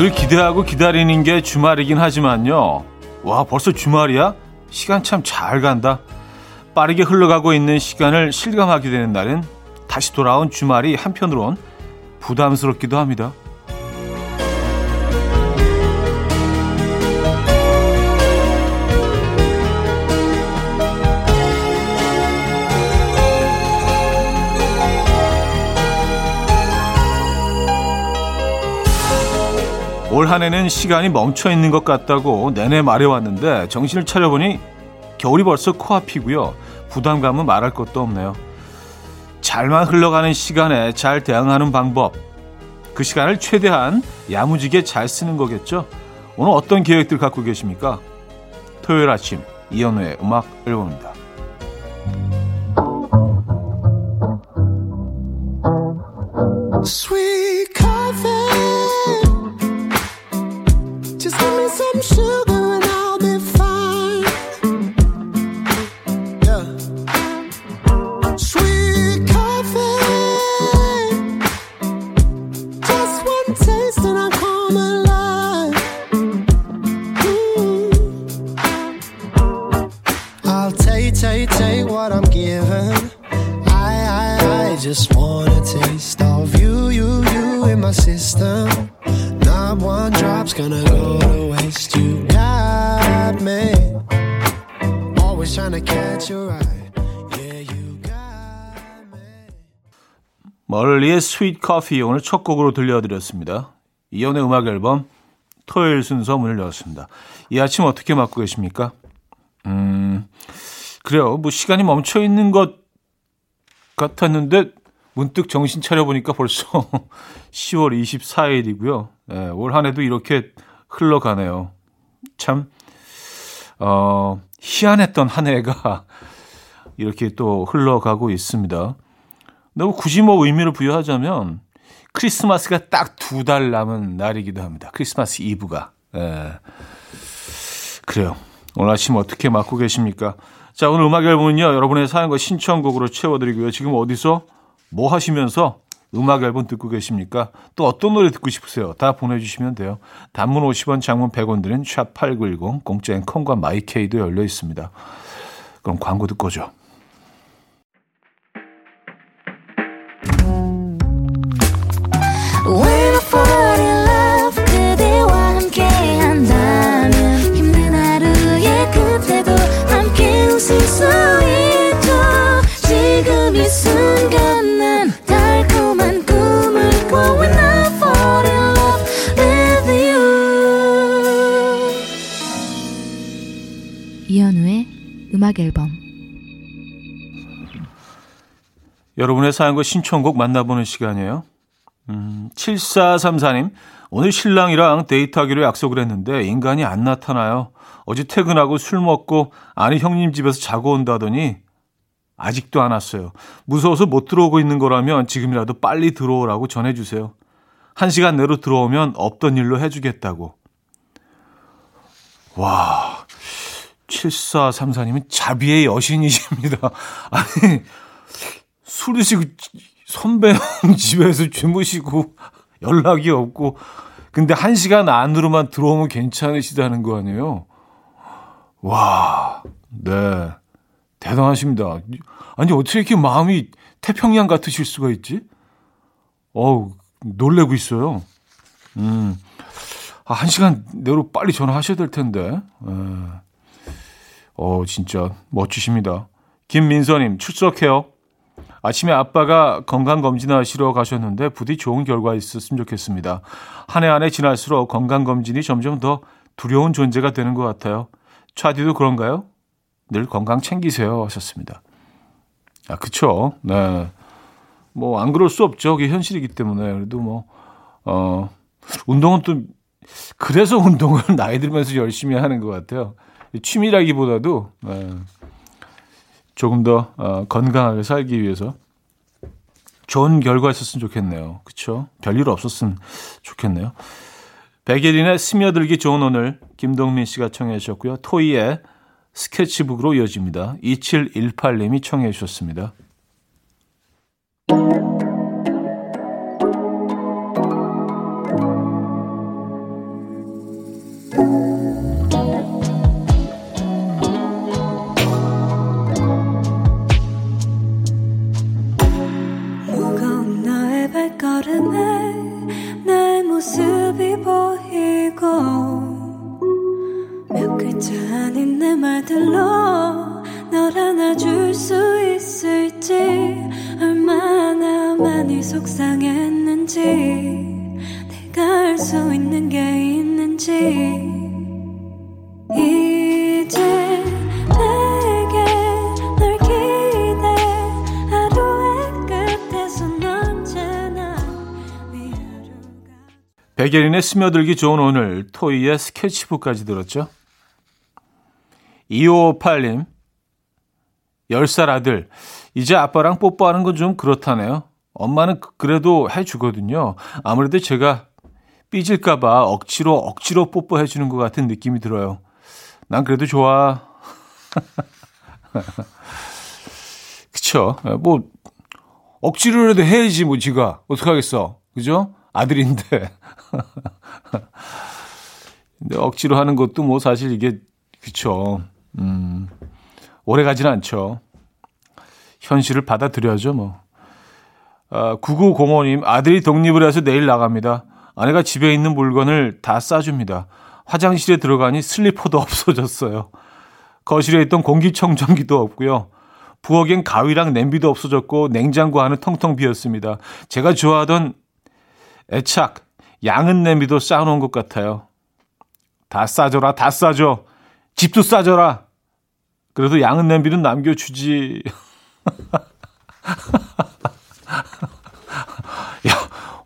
늘 기대하고 기다리는 게 주말이긴 하지만요. 와, 벌써 주말이야? 시간 참 잘 간다. 빠르게 흘러가고 있는 시간을 실감하게 되는 날은 다시 돌아온 주말이 한편으론 부담스럽기도 합니다. 올 한해는 시간이 멈춰 있는 것 같다고 내내 말해왔는데 정신을 차려보니 겨울이 벌써 코앞이고요. 부담감은 말할 것도 없네요. 잘만 흘러가는 시간에 잘 대응하는 방법. 그 시간을 최대한 야무지게 잘 쓰는 거겠죠. 오늘 어떤 계획들 갖고 계십니까? 토요일 아침 이연우의 음악 앨범입니다. Sweet 是 sweet coffee 오늘 첫 곡으로 들려드렸습니다. 이연의 음악 앨범 토요일 순서 문을 열었습니다. 이 아침 어떻게 맞고 계십니까? 음, 그래요. 뭐 시간이 멈춰 있는 것 같았는데 문득 정신 차려보니까 벌써 10월 24일이고요. 네, 올 한 해도 이렇게 흘러가네요. 참, 어, 희한했던 한 해가 이렇게 또 흘러가고 있습니다. 너무 굳이 뭐 의미를 부여하자면 크리스마스가 딱 두 달 남은 날이기도 합니다. 크리스마스 이브가. 예. 그래요. 오늘 아침 어떻게 맞고 계십니까? 자, 오늘 음악 앨범은요, 여러분의 사연과 신청곡으로 채워드리고요. 지금 어디서 뭐 하시면서 음악 앨범 듣고 계십니까? 또 어떤 노래 듣고 싶으세요? 다 보내주시면 돼요. 단문 50원, 장문 100원 드는 샵8910, 공짜인 콩과 마이케이도 열려 있습니다. 그럼 광고 듣고 오죠. 이현우의 음악 앨범 여러분의 사연과 신청곡 만나보는 시간이에요. 음, 7434님, 오늘 신랑이랑 데이트하기로 약속을 했는데 인간이 안 나타나요. 어제 퇴근하고 술 먹고 아니 형님 집에서 자고 온다더니 아직도 안 왔어요. 무서워서 못 들어오고 있는 거라면 지금이라도 빨리 들어오라고 전해주세요. 한 시간 내로 들어오면 없던 일로 해주겠다고. 와, 7434님은 자비의 여신이십니다. 아니, 술 드시고 선배 형 집에서 주무시고 연락이 없고 근데 한 시간 안으로만 들어오면 괜찮으시다는 거 아니에요? 와, 네. 대단하십니다. 아니, 어떻게 이렇게 마음이 태평양 같으실 수가 있지? 어우, 놀래고 있어요. 음. 아, 한 시간 내로 빨리 전화하셔야 될 텐데. 에. 어, 진짜 멋지십니다. 김민서님, 출석해요. 아침에 아빠가 건강검진 하시러 가셨는데 부디 좋은 결과 있었으면 좋겠습니다. 한 해 한 해 지날수록 건강검진이 점점 더 두려운 존재가 되는 것 같아요. 차디도 그런가요? 늘 건강 챙기세요 하셨습니다. 아, 그쵸. 네. 뭐, 안 그럴 수 없죠. 그게 현실이기 때문에. 그래도 뭐, 어, 운동은 또, 그래서 운동을 나이 들면서 열심히 하는 것 같아요. 취미라기보다도 네, 조금 더 어, 건강하게 살기 위해서 좋은 결과 있었으면 좋겠네요. 그렇죠? 별일 없었으면 좋겠네요. 백예린의 스며들기 좋은 오늘 김동민 씨가 청해 주셨고요. 토이의 스케치북으로 이어집니다. 2718님이 청해 주셨습니다. 보이고 몇 글자 아닌 내 말들로 널 안아줄 수 있을지 얼마나 많이 속상했는지 내가 알 수 있는 게 있는지 백예린의 스며들기 좋은 오늘, 토이의 스케치북까지 들었죠. 2558님, 10살 아들, 이제 아빠랑 뽀뽀하는 건 좀 그렇다네요. 엄마는 그래도 해주거든요. 아무래도 제가 삐질까봐 억지로 억지로 뽀뽀해주는 것 같은 느낌이 들어요. 난 그래도 좋아. 그쵸. 뭐, 억지로라도 해야지, 뭐, 지가. 어떡하겠어. 그죠? 아들인데. 근데 억지로 하는 것도 뭐 사실 이게 그쵸. 음. 오래 가지는 않죠. 현실을 받아들여야죠, 뭐. 아, 9905님, 아들이 독립을 해서 내일 나갑니다. 아내가 집에 있는 물건을 다 싸줍니다. 화장실에 들어가니 슬리퍼도 없어졌어요. 거실에 있던 공기청정기도 없고요. 부엌엔 가위랑 냄비도 없어졌고 냉장고 안은 텅텅 비었습니다. 제가 좋아하던 애착, 양은 냄비도 쌓아놓은 것 같아요. 다 싸줘라, 다 싸줘. 집도 싸줘라. 그래도 양은 냄비는 남겨주지. 야,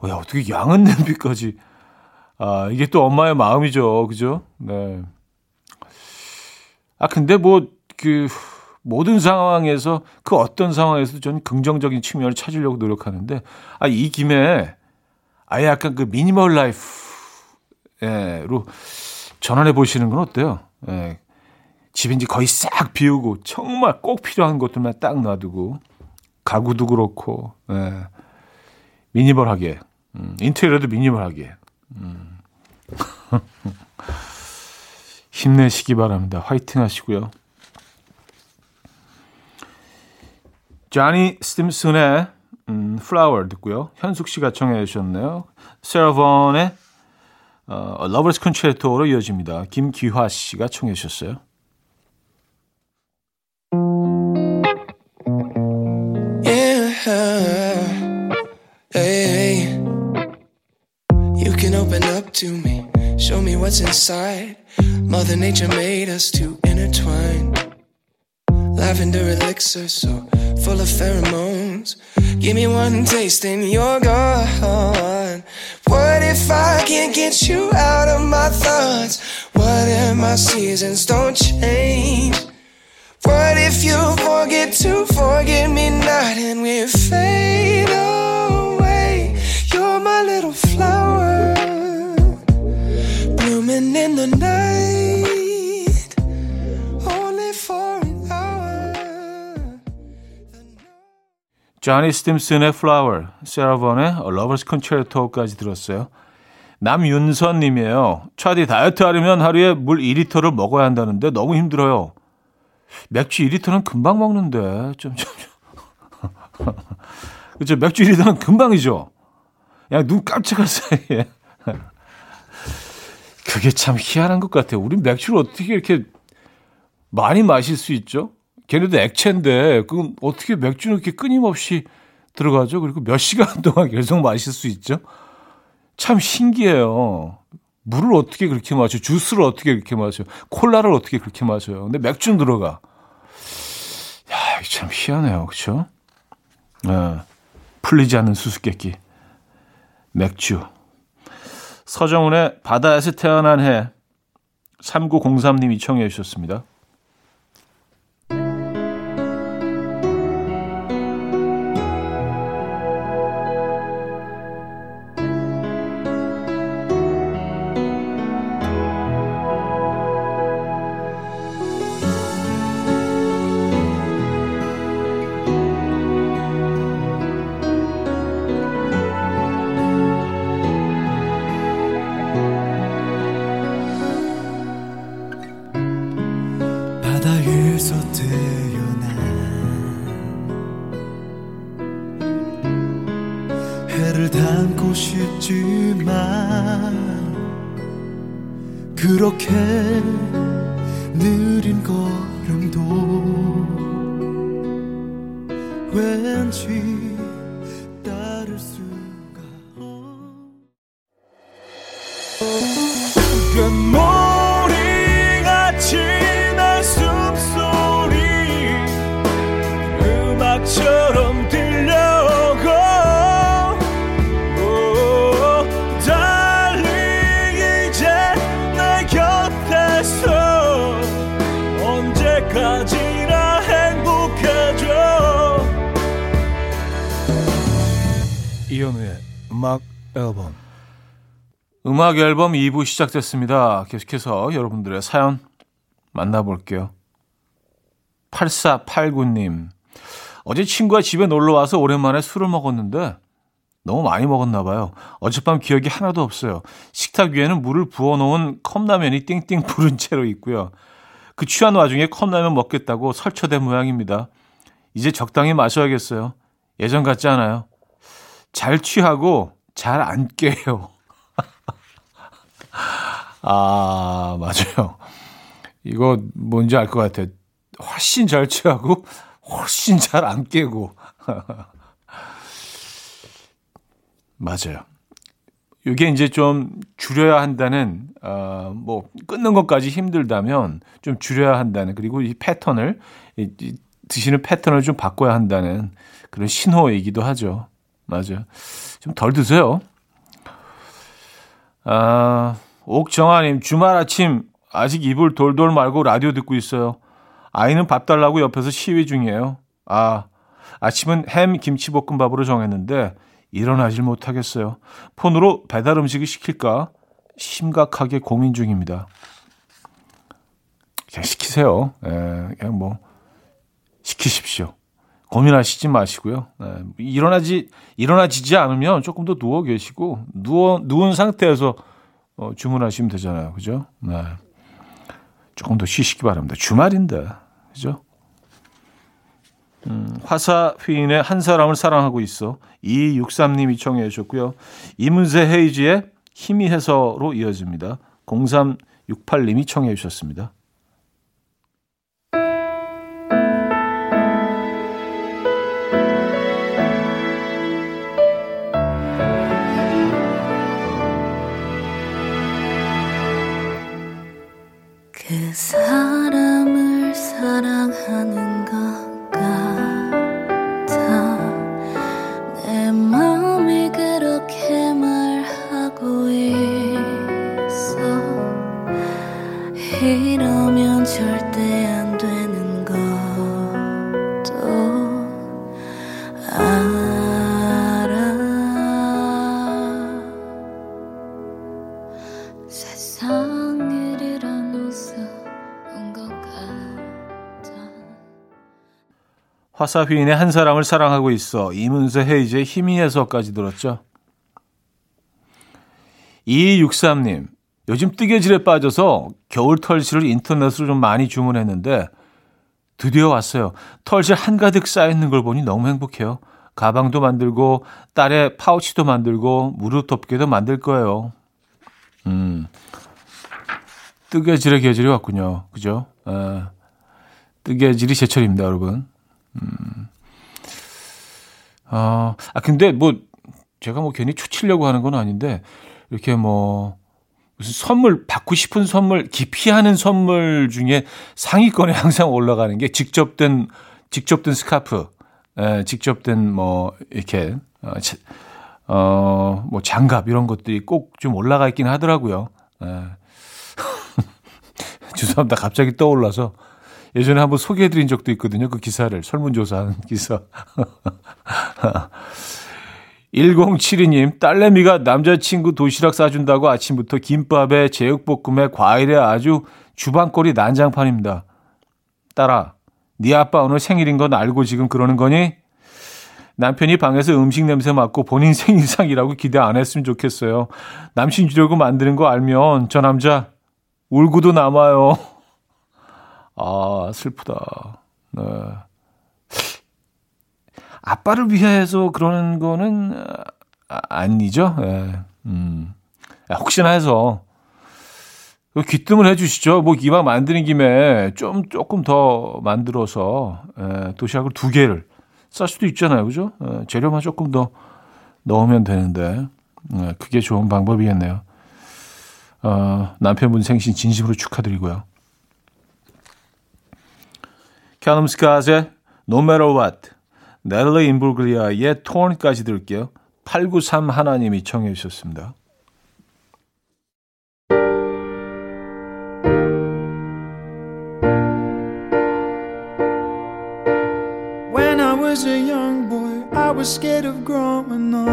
어, 야, 어떻게 양은 냄비까지. 아, 이게 또 엄마의 마음이죠. 그죠? 네. 아, 근데 뭐, 그, 모든 상황에서, 그 어떤 상황에서도 저는 긍정적인 측면을 찾으려고 노력하는데, 아, 이 김에, 아예 약간 그 미니멀 라이프로 전환해 보시는 건 어때요? 예. 집인지 거의 싹 비우고 정말 꼭 필요한 것들만 딱 놔두고 가구도 그렇고 예. 미니멀하게 음, 인테리어도 미니멀하게 음. 힘내시기 바랍니다. 화이팅 하시고요. 자니 스팀슨의 음, Flower 듣고요. 현숙 씨가 청해 주셨네요. 세라본의 어, Lovers Concerto로 이어집니다. 김기화 씨가 청해 주셨어요. Give me one taste and you're gone. What if I can't get you out of my thoughts? What if my seasons don't change? What if you forget to forget me not and we fade away? 자니 스팀슨의 Flower, 세라본의 A Lover's Concerto까지 들었어요. 남윤선 님이에요. 차디 다이어트 하려면 하루에 물 2리터를 먹어야 한다는데 너무 힘들어요. 맥주 2리터는 금방 먹는데. 좀, 좀, 좀. 그죠? 맥주 2리터는 금방이죠. 그냥 눈 깜짝할 사이에. 그게 참 희한한 것 같아요. 우리 맥주를 어떻게 이렇게 많이 마실 수 있죠? 걔네도 액체인데 그럼 어떻게 맥주는 이렇게 끊임없이 들어가죠? 그리고 몇 시간 동안 계속 마실 수 있죠? 참 신기해요. 물을 어떻게 그렇게 마셔? 주스를 어떻게 그렇게 마셔? 콜라를 어떻게 그렇게 마셔요? 근데 맥주는 들어가. 야, 참 희한해요. 그렇죠? 네. 풀리지 않는 수수께끼. 맥주. 서정훈의 바다에서 태어난 해 3903님이 청해 주셨습니다. 이현우의 음악 앨범 음악 앨범 2부 시작됐습니다. 계속해서 여러분들의 사연 만나볼게요. 8489님. 어제 친구가 집에 놀러 와서 오랜만에 술을 먹었는데 너무 많이 먹었나 봐요. 어젯밤 기억이 하나도 없어요. 식탁 위에는 물을 부어놓은 컵라면이 띵띵 부른 채로 있고요. 그 취한 와중에 컵라면 먹겠다고 설쳐댄 모양입니다. 이제 적당히 마셔야겠어요. 예전 같지 않아요. 잘 취하고 잘 안 깨요. 아, 맞아요. 이거 뭔지 알 것 같아요. 훨씬 잘 취하고 훨씬 잘 안 깨고. 맞아요. 이게 이제 좀 줄여야 한다는, 어, 뭐, 끊는 것까지 힘들다면 좀 줄여야 한다는, 그리고 이 패턴을, 이, 이 드시는 패턴을 좀 바꿔야 한다는 그런 신호이기도 하죠. 맞아요. 좀 덜 드세요. 아, 옥정아님, 주말 아침 아직 이불 돌돌 말고 라디오 듣고 있어요. 아이는 밥 달라고 옆에서 시위 중이에요. 아, 아침은 햄 김치볶음밥으로 정했는데 일어나질 못하겠어요. 폰으로 배달 음식을 시킬까 심각하게 고민 중입니다. 그냥 시키세요. 예, 그냥 뭐 시키십시오. 고민하시지 마시고요. 예, 일어나지 일어나지지 않으면 조금 더 누워 계시고 누워 누운 상태에서 어, 주문하시면 되잖아요. 그죠? 네. 조금 더 쉬시기 바랍니다. 주말인데. 그죠? 음, 화사 휘인의 한 사람을 사랑하고 있어. 2263님이 청해 주셨고요. 이문세 헤이지의 힘이 해서로 이어집니다. 0368님이 청해 주셨습니다. 사랑 화사 휘인의 한 사람을 사랑하고 있어. 이문세 헤이즈의 힘이 해서까지 들었죠. 2263님, 요즘 뜨개질에 빠져서 겨울 털실을 인터넷으로 좀 많이 주문했는데 드디어 왔어요. 털실 한가득 쌓여있는 걸 보니 너무 행복해요. 가방도 만들고 딸의 파우치도 만들고 무릎 덮개도 만들 거예요. 음, 뜨개질의 계절이 왔군요. 그죠? 에, 뜨개질이 제철입니다, 여러분. 아, 아, 근데 뭐, 제가 뭐 괜히 초치려고 하는 건 아닌데, 이렇게 뭐, 무슨 선물, 받고 싶은 선물, 기피하는 선물 중에 상위권에 항상 올라가는 게 직접 된, 직접 된 스카프, 에, 직접 된 뭐, 이렇게, 어, 자- 어, 뭐 장갑 이런 것들이 꼭 좀 올라가 있긴 하더라고요. 에. 죄송합니다. 갑자기 떠올라서. 예전에 한번 소개해드린 적도 있거든요. 그 기사를 설문조사한 기사. 1072님, 딸내미가 남자친구 도시락 싸준다고 아침부터 김밥에 제육볶음에 과일에 아주 주방거리 난장판입니다. 딸아, 네 아빠 오늘 생일인 건 알고 지금 그러는 거니? 남편이 방에서 음식 냄새 맡고 본인 생일상이라고 기대 안 했으면 좋겠어요. 남친 주려고 만드는 거 알면 저 남자 울고도 남아요. 아, 슬프다. 네. 아빠를 위해서 그러는 거는 아, 아니죠. 예. 음. 아, 혹시나 해서 귀뜸을 해주시죠. 뭐 이왕 만드는 김에 좀 조금 더 만들어서 에, 도시락을 두 개를 쌀 수도 있잖아요, 그죠? 에, 재료만 조금 더 넣으면 되는데 에, 그게 좋은 방법이겠네요. 어, 남편분 생신 진심으로 축하드리고요. 캘럼 스카즈의 No Matter What, 넬리 인불글리아의 톤까지 들을게요. 893 하나님이 청해 주셨습니다. When I was a young boy, I was scared of growing up.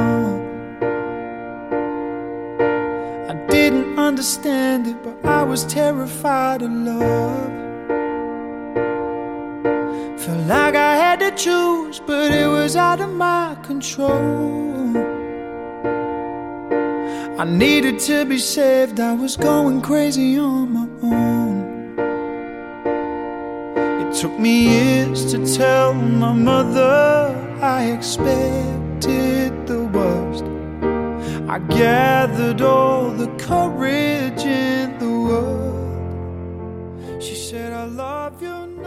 I didn't understand it, but I was terrified of love. Felt like I had to choose, but it was out of my control. I needed to be saved, I was going crazy on my own. It took me years to tell my mother I expected the worst. I gathered all the courage in the world. She said, I love you.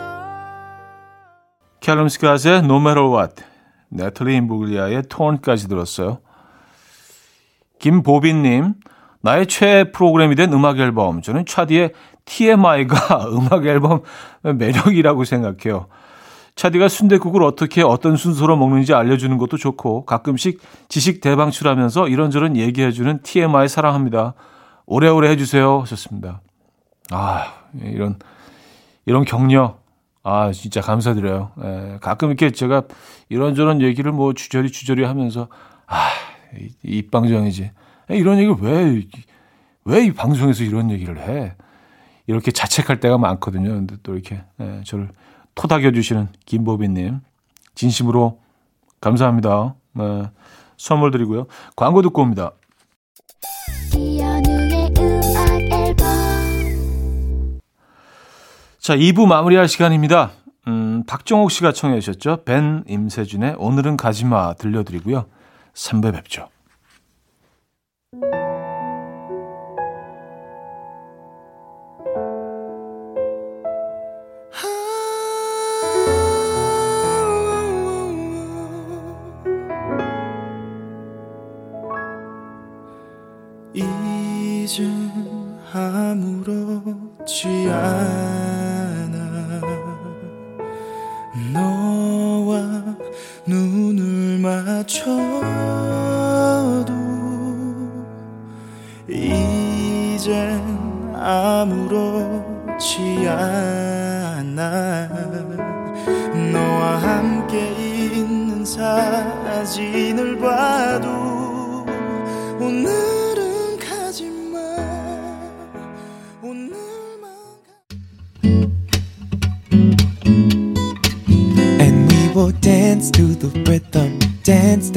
캘럼 스카즈의 No Matter What, 네틀리 인부글리아의 톤까지 들었어요. 김보빈님, 나의 최애 프로그램이 된 음악 앨범. 저는 차디의 TMI가 음악 앨범 매력이라고 생각해요. 차디가 순대국을 어떻게 어떤 순서로 먹는지 알려주는 것도 좋고 가끔씩 지식 대방출하면서 이런저런 얘기해주는 TMI 사랑합니다. 오래오래 해주세요. 하셨습니다. 아, 이런, 이런 격려. 아, 진짜 감사드려요. 예, 가끔 이렇게 제가 이런저런 얘기를 뭐 주저리 주저리 하면서, 아, 이- 입방정이지. 예, 이런 얘기를 왜, 왜 이 방송에서 이런 얘기를 해? 이렇게 자책할 때가 많거든요. 근데 또 이렇게 예, 저를 토닥여 주시는 김보빈님 진심으로 감사합니다. 네, 선물 드리고요. 광고 듣고 옵니다. 자, 2부 마무리할 시간입니다. 음, 박정옥 씨가 청해 주셨죠. 벤 임세준의 오늘은 가지마 들려드리고요. 3배 뵙죠.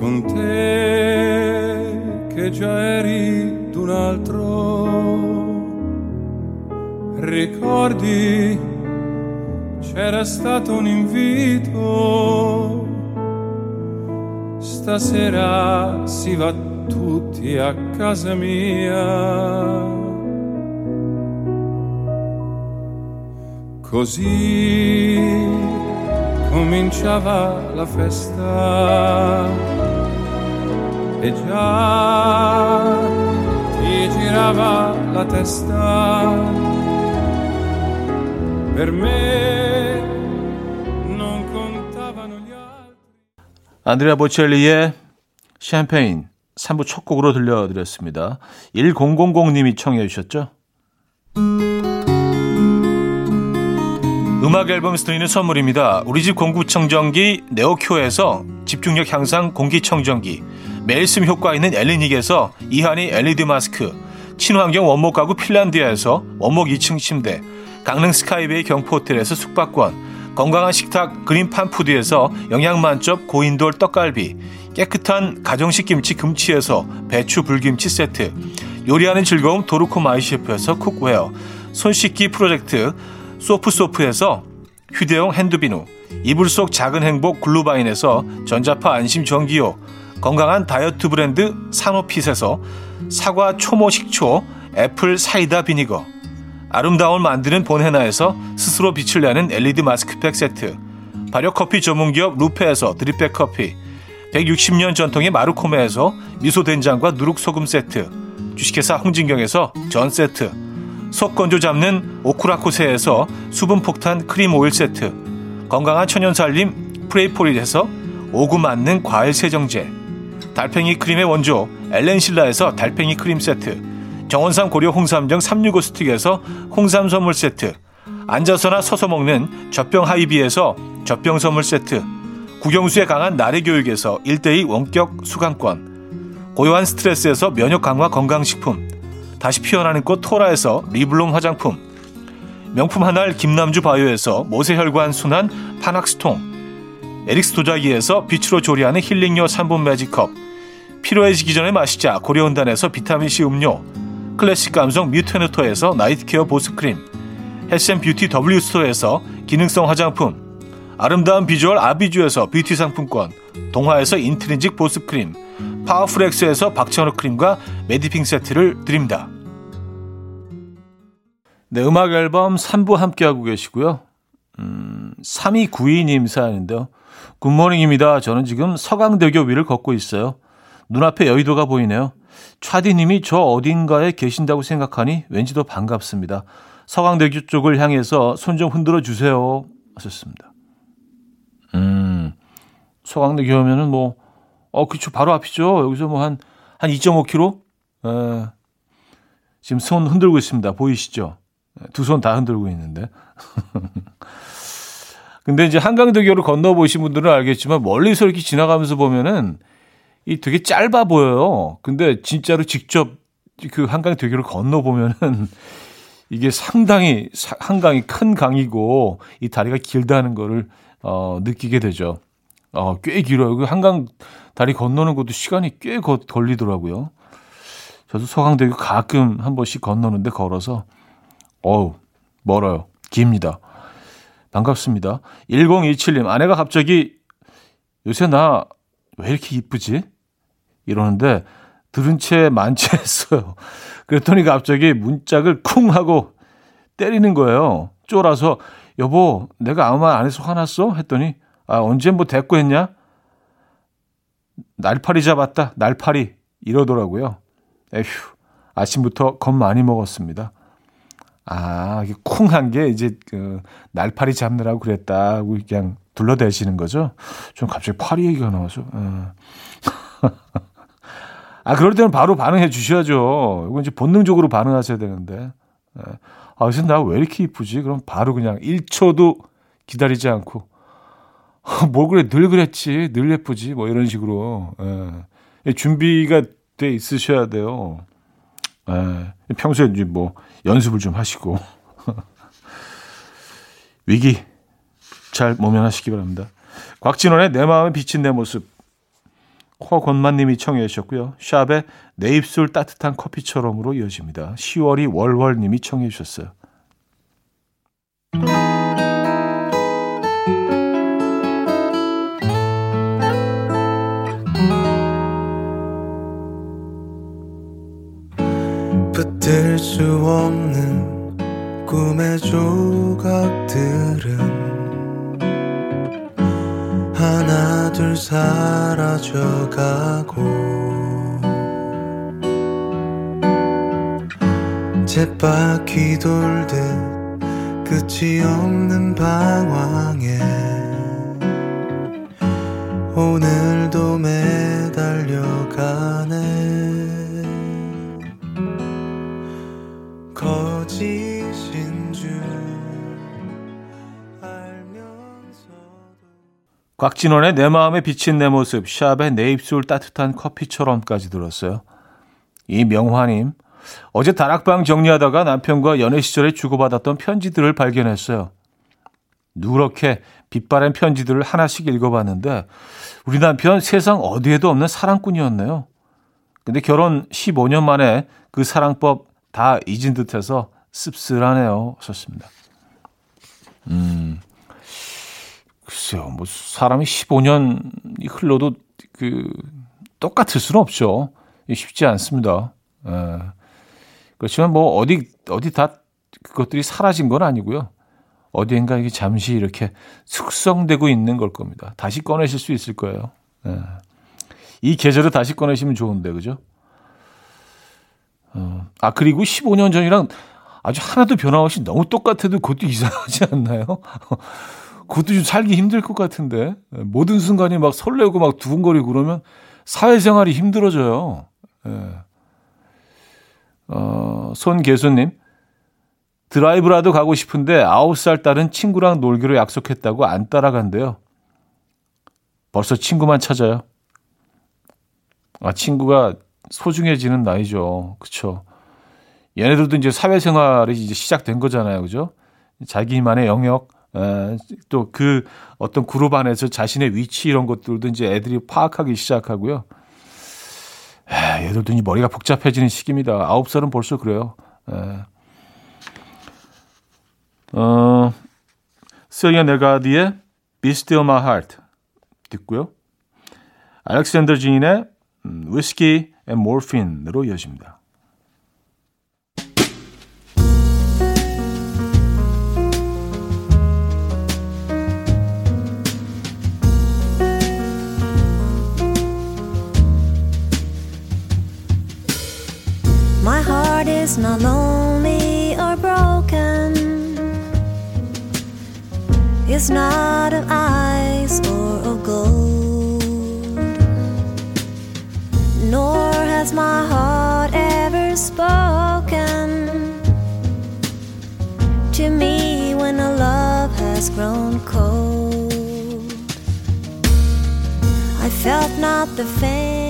con te che già eri d'un altro. Ricordi c'era stato un invito. Stasera si va tutti a casa mia. Così cominciava la festa e già ti girava la testa. Per me non contavano gli altri. 안드레아 보첼리의 샴페인 3부 첫 곡으로 들려드렸습니다. 1000님이 청해 주셨죠? 음악 앨범에서 드리는 선물입니다. 우리 집 공기청정기 네오큐에서 집중력 향상 공기청정기 매일 쓴 효과 있는 엘리닉에서 이하니 LED 마스크 친환경 원목 가구 핀란디아에서 원목 2층 침대, 강릉 스카이베이 경포호텔에서 숙박권, 건강한 식탁 그린팜푸드에서 영양만점 고인돌 떡갈비, 깨끗한 가정식 김치 금치에서 배추 물김치 세트, 요리하는 즐거움 도르코 마이셰프에서 cookware, 손 씻기 프로젝트 소프소프에서 휴대용 핸드비누, 이불 속 작은 행복 글루바인에서 전자파 안심 전기요, 건강한 다이어트 브랜드 사노핏에서 사과 초모 식초 apple cider vinegar, 아름다움을 만드는 본헤나에서 스스로 빛을 내는 LED 마스크팩 세트, 발효커피 전문기업 루페에서 drip bag 커피, 160년 전통의 마루코메에서 미소된장과 누룩소금 세트, 주식회사 홍진경에서 전 세트, 속 건조 잡는 오크라코세에서 수분폭탄 크림 오일 세트, 건강한 천연 살림 프레이포리에서 오구 맞는 과일 세정제, 달팽이 크림의 원조 엘렌실라에서 달팽이 크림 세트, 정원삼 고려 홍삼정 365 스틱에서 홍삼 선물 세트, 앉아서나 서서 먹는 젖병 하이비에서 젖병 선물 세트, 국영수에 강한 나래 교육에서 1대2 원격 수강권, 고요한 스트레스에서 면역 강화 건강식품, 다시 피어나는 꽃 토라에서 리블롬 화장품, 명품 한알 김남주 바이오에서 모세혈관 순환 파낙스통, 에릭스 도자기에서 빛으로 조리하는 힐링요 3분 매직컵, 피로해지기 전에 마시자 고려온단에서 비타민C 음료, 클래식 감성 뮤테너토에서 night care 보습크림, health and beauty W스토어에서 기능성 화장품, 아름다운 비주얼 아비주에서 뷰티 상품권, 동화에서 인트리직 보습크림, 파워풀엑스에서 박찬호 크림과 메디핑 세트를 드립니다. 네, 음악 앨범 3부 함께하고 계시고요. 음, 3292님 사연인데요. 굿모닝입니다. 저는 지금 서강대교 위를 걷고 있어요. 눈앞에 여의도가 보이네요. 차디님이 저 어딘가에 계신다고 생각하니 왠지 더 반갑습니다. 서강대교 쪽을 향해서 손 좀 흔들어 주세요. 하셨습니다. 음, 서강대교 오면은 뭐, 어, 그쵸. 바로 앞이죠. 여기서 뭐 한, 한 2.5km? 에, 지금 손 흔들고 있습니다. 보이시죠? 두 손 다 흔들고 있는데. 근데 이제 한강대교를 건너보신 분들은 알겠지만 멀리서 이렇게 지나가면서 보면은 이 되게 짧아 보여요. 근데 진짜로 직접 그 한강대교를 건너보면은 이게 상당히 한강이 큰 강이고 이 다리가 길다는 거를 어, 느끼게 되죠. 어, 꽤 길어요. 그 한강 다리 건너는 것도 시간이 꽤 거, 걸리더라고요. 저도 서강대교 가끔 한 번씩 건너는데 걸어서 어우 멀어요. 깁니다. 반갑습니다. 1027님 아내가 갑자기 요새 나 왜 이렇게 이쁘지? 이러는데 들은 채 만취했어요. 그랬더니 갑자기 문짝을 쿵 하고 때리는 거예요. 쫄아서 여보 내가 아무 말 안 해서 화났어? 했더니 아 언제 뭐 대꾸 했냐? 날파리 잡았다. 날파리 이러더라고요. 에휴 아침부터 겁 많이 먹었습니다. 아, 이게 쿵한 게 이제 그 날파리 잡느라고 그랬다고 그냥 둘러대시는 거죠. 좀 갑자기 파리 얘기가 나와서. 어. 아, 그럴 때는 바로 반응해 주셔야죠. 이건 이제 본능적으로 반응하셔야 되는데. 예. 아, 그래서 나왜 이렇게 이쁘지? 그럼 바로 그냥 1초도 기다리지 않고. 뭘 그래, 늘 그랬지. 늘 예쁘지. 뭐 이런 식으로. 예. 준비가 돼 있으셔야 돼요. 예. 평소에 이제 뭐 연습을 좀 하시고. 위기 잘 모면하시기 바랍니다. 곽진원의 내 마음에 비친 내 모습 허건만님이 청해 주셨고요. 샵의 내 입술 따뜻한 커피처럼으로 이어집니다. 10월이 월월님이 청해 주셨어요. 수 없는 꿈의 조각들은 하나 둘 사라져가고 쳇바퀴 돌듯 끝이 없는 방황에 오늘도 매달려가네 곽진원의 내 마음에 비친 내 모습, 샵의 내 입술 따뜻한 커피처럼까지 들었어요. 이 명화님, 어제 다락방 정리하다가 남편과 연애 시절에 주고받았던 편지들을 발견했어요. 누렇게 빛바랜 편지들을 하나씩 읽어봤는데 우리 남편 세상 어디에도 없는 사랑꾼이었네요. 근데 결혼 15년 만에 그 사랑법 다 잊은 듯해서 씁쓸하네요. 썼습니다. 음, 글쎄요, 뭐 사람이 15년이 흘러도 그 똑같을 수는 없죠. 쉽지 않습니다. 에. 그렇지만 뭐 어디 어디 다 그것들이 사라진 건 아니고요. 어디엔가 이게 잠시 이렇게 숙성되고 있는 걸 겁니다. 다시 꺼내실 수 있을 거예요. 에. 이 계절을 다시 꺼내시면 좋은데 그죠? 어, 아 그리고 15년 전이랑 아주 하나도 변함없이 너무 똑같아도 그것도 이상하지 않나요? 그것도 좀 살기 힘들 것 같은데 모든 순간이 막 설레고 막 두근거리고 그러면 사회생활이 힘들어져요. 예. 어, 손계수님 드라이브라도 가고 싶은데 9살 딸은 친구랑 놀기로 약속했다고 안 따라간대요. 벌써 친구만 찾아요. 아, 친구가 소중해지는 나이죠. 그쵸. 얘네들도 이제 사회생활이 이제 시작된 거잖아요. 그죠? 자기만의 영역, 또 그 어떤 그룹 안에서 자신의 위치 이런 것들도 이제 애들이 파악하기 시작하고요. 에, 얘들도 이 머리가 복잡해지는 시기입니다. 아홉 살은 벌써 그래요. 에. 어, 실리에 네가드의 Be Still My Heart 듣고요. 알렉산더 진의 Whiskey and Morphine으로 이어집니다. Is not lonely or broken. It's not of ice or of gold. Nor has my heart ever spoken to me when a love has grown cold. I felt not the faintest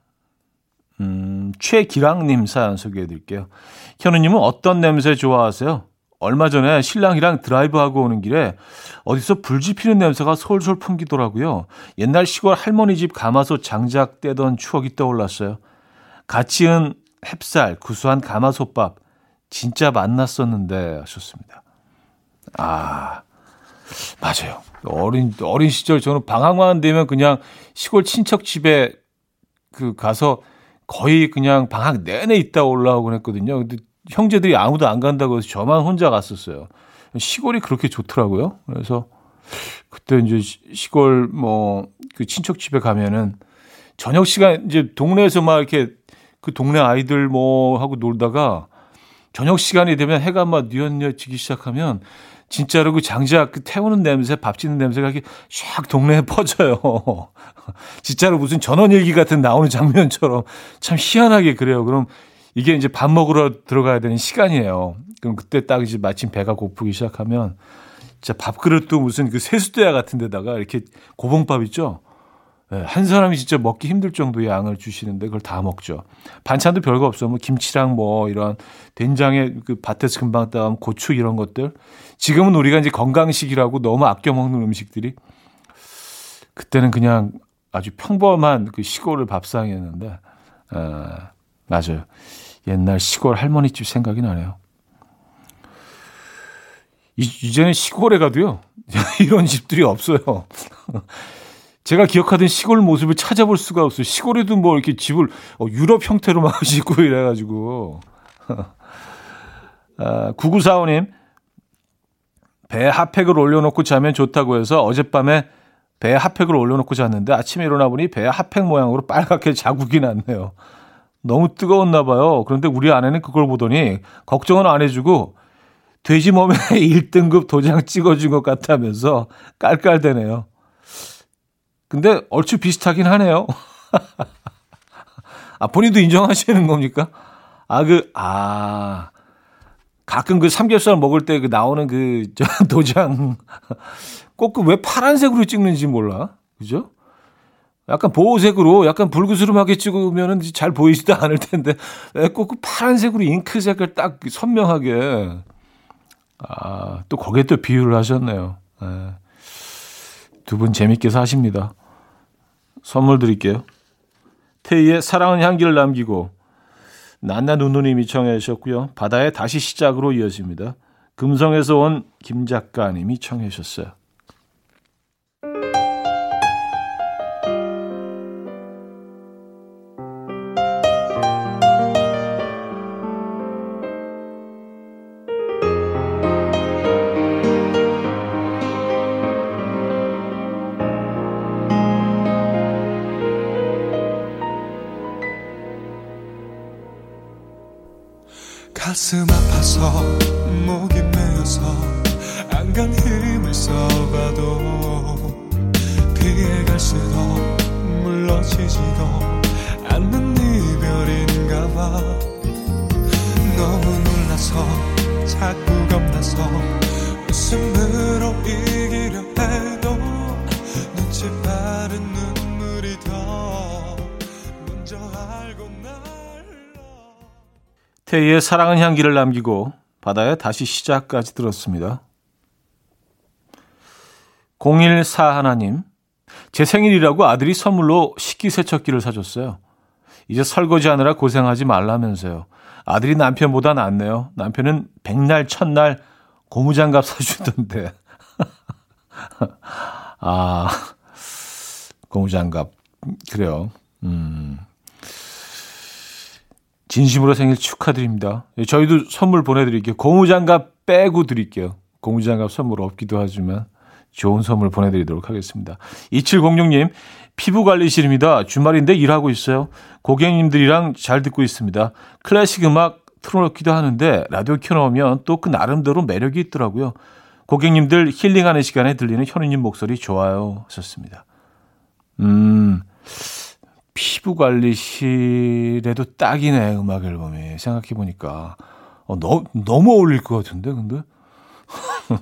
음, 최기랑님 사연 소개해 드릴게요. 현우님은 어떤 냄새 좋아하세요? 얼마 전에 신랑이랑 드라이브하고 오는 길에 어디서 불 지 피는 냄새가 솔솔 풍기더라고요. 옛날 시골 할머니 집 가마솥 장작 떼던 추억이 떠올랐어요. 같이 은 햅쌀, 구수한 가마솥밥. 진짜 맛났었는데 하셨습니다. 아, 맞아요. 어린, 어린 시절 저는 방학만 되면 그냥 시골 친척 집에 그 가서 거의 그냥 방학 내내 있다 올라오곤 했거든요. 근데 형제들이 아무도 안 간다고 해서 저만 혼자 갔었어요. 시골이 그렇게 좋더라고요. 그래서 그때 이제 시- 시골 뭐 그 친척 집에 가면은 저녁 시간 이제 동네에서 막 이렇게 그 동네 아이들 뭐 하고 놀다가 저녁 시간이 되면 해가 막 뉘엿뉘엿지기 시작하면 진짜로 그 장작 그 태우는 냄새, 밥 짓는 냄새가 이렇게 샥 동네에 퍼져요. 진짜로 무슨 전원일기 같은 나오는 장면처럼 참 희한하게 그래요. 그럼 이게 이제 밥 먹으러 들어가야 되는 시간이에요. 그럼 그때 딱 이제 마침 배가 고프기 시작하면 진짜 밥그릇도 무슨 그 세수대야 같은 데다가 이렇게 고봉밥 있죠? 예, 한 사람이 진짜 먹기 힘들 정도의 양을 주시는데 그걸 다 먹죠. 반찬도 별거 없어. 뭐 김치랑 뭐 이런 된장에 그 밭에서 금방 따온 고추 이런 것들. 지금은 우리가 이제 건강식이라고 너무 아껴 먹는 음식들이 그때는 그냥 아주 평범한 그 시골을 밥상이었는데 어, 맞아요. 옛날 시골 할머니 집 생각이 나네요. 이, 이제는 시골에 가도요 이런 집들이 없어요. 제가 기억하던 시골 모습을 찾아볼 수가 없어요. 시골에도 뭐 이렇게 집을 어, 유럽 형태로 막 짓고 이래가지고. 아, 9945님, 배 핫팩을 올려놓고 자면 좋다고 해서 어젯밤에 배에 핫팩을 올려놓고 잤는데 아침에 일어나 보니 배에 핫팩 모양으로 빨갛게 자국이 났네요. 너무 뜨거웠나 봐요. 그런데 우리 아내는 그걸 보더니 걱정은 안 해주고 돼지 몸에 1등급 도장 찍어준 것 같다면서 깔깔대네요. 근데 얼추 비슷하긴 하네요. 아, 본인도 인정하시는 겁니까? 아, 그, 아, 가끔 그 삼겹살 먹을 때 그 나오는 그, 저, 도장. 꼭 그 왜 파란색으로 찍는지 몰라. 그죠? 약간 보호색으로 약간 불그스름하게 찍으면은 잘 보이지도 않을 텐데 왜꼭그 파란색으로 잉크 색을 딱 선명하게 아, 또 거기에 또 비유를 하셨네요. 네. 두분 재밌게 사십니다. 선물 드릴게요. 태희의 사랑은 향기를 남기고 난나 누누님이 청해 주셨고요. 바다의 다시 시작으로 이어집니다. 금성에서 온 김 작가님이 청해 주셨어요. 태희의 사랑은 향기를 남기고 바다에 다시 시작까지 들었습니다. 014 하나님, 제 생일이라고 아들이 선물로 식기세척기를 사줬어요. 이제 설거지 하느라 고생하지 말라면서요. 아들이 남편보다 낫네요. 남편은 백날 첫날 고무장갑 사주던데. 아, 고무장갑. 그래요. 음. 진심으로 생일 축하드립니다. 예, 저희도 선물 보내드릴게요. 고무장갑 빼고 드릴게요. 고무장갑 선물 없기도 하지만 좋은 선물 보내드리도록 하겠습니다. 2706님, 피부관리실입니다. 주말인데 일하고 있어요. 고객님들이랑 잘 듣고 있습니다. 클래식 음악 틀어놓기도 하는데 라디오 켜놓으면 또 그 나름대로 매력이 있더라고요. 고객님들 힐링하는 시간에 들리는 현우님 목소리 좋아요. 하셨습니다. 음, 피부 관리실에도 딱이네 음악 앨범이. 생각해 보니까. 어, 너, 너무 어울릴 것 같은데 근데?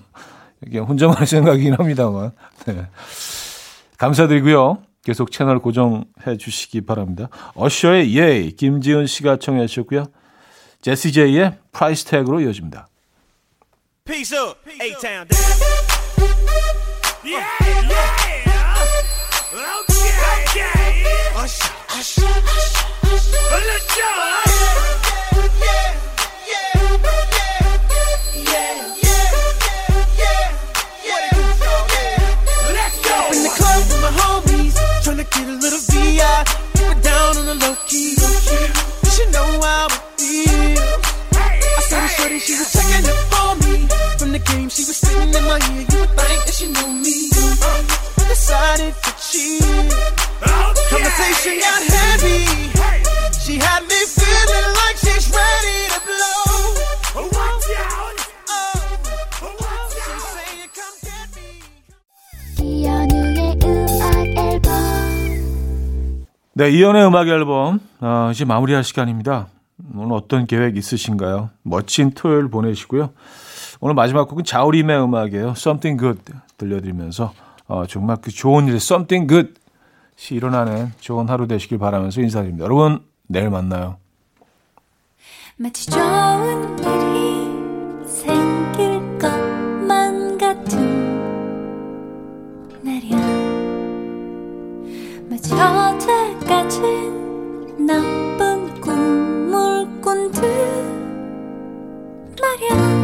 이게 혼자만의 생각이긴 합니다만. 네. 감사드리고요. 계속 채널 고정해 주시기 바랍니다. 어셔의 Yeah 김지은 씨가 청해 주셨고요. 제시 제이의 Price Tag로 이어집니다. Peace up, A-Town. Yeah, yeah. Go. In the club with my homies, tryna get a little VI. Keep it down on the low key. You should know how it feels. I saw shorty, she was checking up for me. From the game, she was sitting in my ear. You would think that she knew me. Decided to cheat. Conversation got heavy. She had me feeling like she's ready to blow. Watch out. 네, 이연의 음악 앨범 어, 이제 마무리할 시간입니다. 오늘 어떤 계획 있으신가요? 멋진 토요일 보내시고요. 오늘 마지막 곡은 자우림의 음악이에요. Something Good 들려드리면서 어, 정말 그 좋은 일, something good이 일어나는 좋은 하루 되시길 바라면서 인사드립니다. 여러분, 내일 만나요. 마치 좋은 일이 생길 것만 같은 날이야. 마치 어제까진 나쁜 꿈을 꾼 듯 말이야.